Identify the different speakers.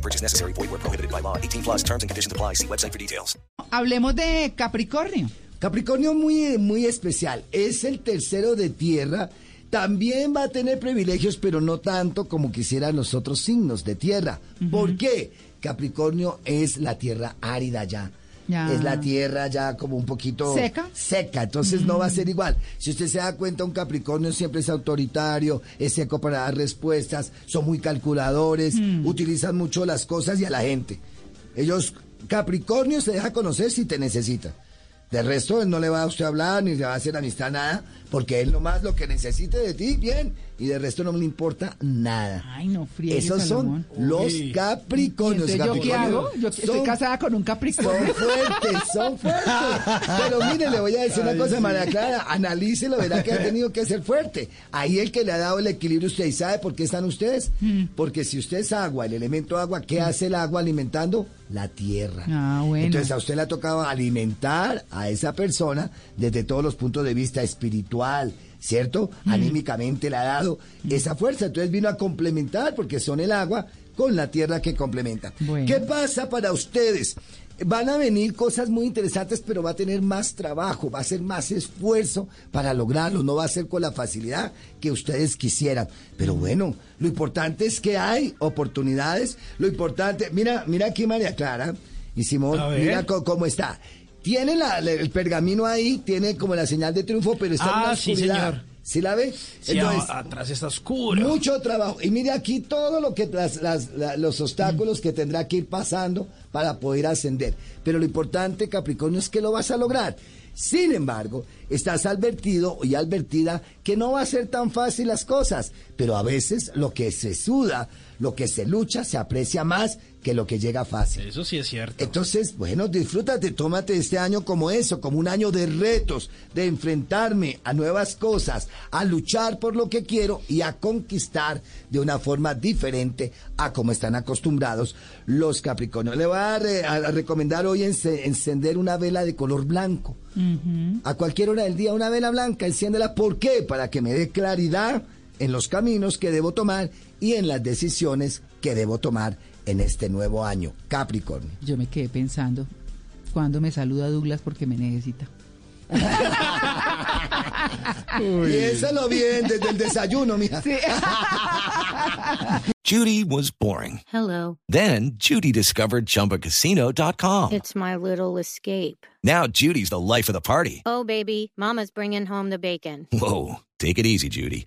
Speaker 1: No purchase necessary. Void where prohibited by law. 18 plus terms and conditions apply. See website for details.
Speaker 2: Hablemos de Capricornio.
Speaker 3: Capricornio muy, muy especial. Es el tercero de tierra. También va a tener privilegios, pero no tanto como quisieran los otros signos de tierra. ¿Por qué? Capricornio es la tierra árida ya.
Speaker 2: Ya.
Speaker 3: Es la tierra ya como un poquito
Speaker 2: ¿Seca?
Speaker 3: seca, entonces no va a ser igual. Si usted se da cuenta, un Capricornio siempre es autoritario, es seco para dar respuestas, son muy calculadores, utilizan mucho las cosas y a la gente. Ellos, Capricornio se deja conocer si te necesita. De resto, él no le va a usted hablar ni le va a hacer amistad nada, porque él nomás lo que necesite de ti, bien, y de resto no le importa nada.
Speaker 2: Ay, no friegue,
Speaker 3: Esos
Speaker 2: Salomón.
Speaker 3: son los Capricornios.
Speaker 2: Entonces, ¿yo qué hago? Yo estoy casada con un Capricornio.
Speaker 3: son fuertes, son fuertes. Pero mire, le voy a decir una cosa, María Clara, analícelo, verá que ha tenido que ser fuerte. Ahí el que le ha dado el equilibrio usted, ¿y sabe por qué están ustedes?
Speaker 2: Mm.
Speaker 3: Porque si usted es agua, el elemento agua, ¿qué hace el agua alimentando? La tierra.
Speaker 2: Ah, bueno.
Speaker 3: Entonces a usted le ha tocado alimentar a esa persona desde todos los puntos de vista espiritual, ¿cierto?
Speaker 2: Mm.
Speaker 3: Anímicamente le ha dado esa fuerza. Entonces vino a complementar, porque son el agua con la tierra que complementa.
Speaker 2: Bueno.
Speaker 3: ¿Qué pasa para ustedes? Van a venir cosas muy interesantes, pero va a tener más trabajo, va a ser más esfuerzo para lograrlo, no va a ser con la facilidad que ustedes quisieran. Pero bueno, lo importante es que hay oportunidades, lo importante, mira, mira aquí María Clara y Simón, mira cómo está. Tiene la- el pergamino ahí, tiene como la señal de triunfo, pero está en
Speaker 4: Ah,
Speaker 3: la
Speaker 4: sí,
Speaker 3: oscuridad.
Speaker 4: señor.
Speaker 3: ¿Sí la ve?
Speaker 4: Sí, a- atrás está oscuro.
Speaker 3: Mucho trabajo. Y mire aquí todo lo que las- las- la- los obstáculos que tendrá que ir pasando para poder ascender. Pero lo importante, Capricornio, es que lo vas a lograr. Sin embargo, estás advertido y advertida que no va a ser tan fácil las cosas, pero a veces lo que se suda, lo que se lucha, se aprecia más que lo que llega fácil.
Speaker 4: Eso sí es cierto.
Speaker 3: Entonces, bueno, disfrútate, tómate este año como eso, como un año de retos, de enfrentarme a nuevas cosas, a luchar por lo que quiero y a conquistar de una forma diferente a como están acostumbrados los Capricornios. Le voy a, re- a recomendar hoy ence- encender una vela de color blanco. A cualquier hora del día, una vela blanca, enciéndela. ¿Por qué? Para que me dé claridad en los caminos que debo tomar y en las decisiones que debo tomar en este nuevo año. Capricornio.
Speaker 2: Yo me quedé pensando cuando me saluda Douglas porque me necesita.
Speaker 3: Piénsalo bien desde el desayuno, mija.
Speaker 5: Judy was boring.
Speaker 6: Hello.
Speaker 5: Then Judy discovered ChumbaCasino.com.
Speaker 6: It's my little escape.
Speaker 5: Now Judy's the life of the party.
Speaker 6: Oh, baby, Mama's bringing home the bacon.
Speaker 5: Whoa, take it easy, Judy.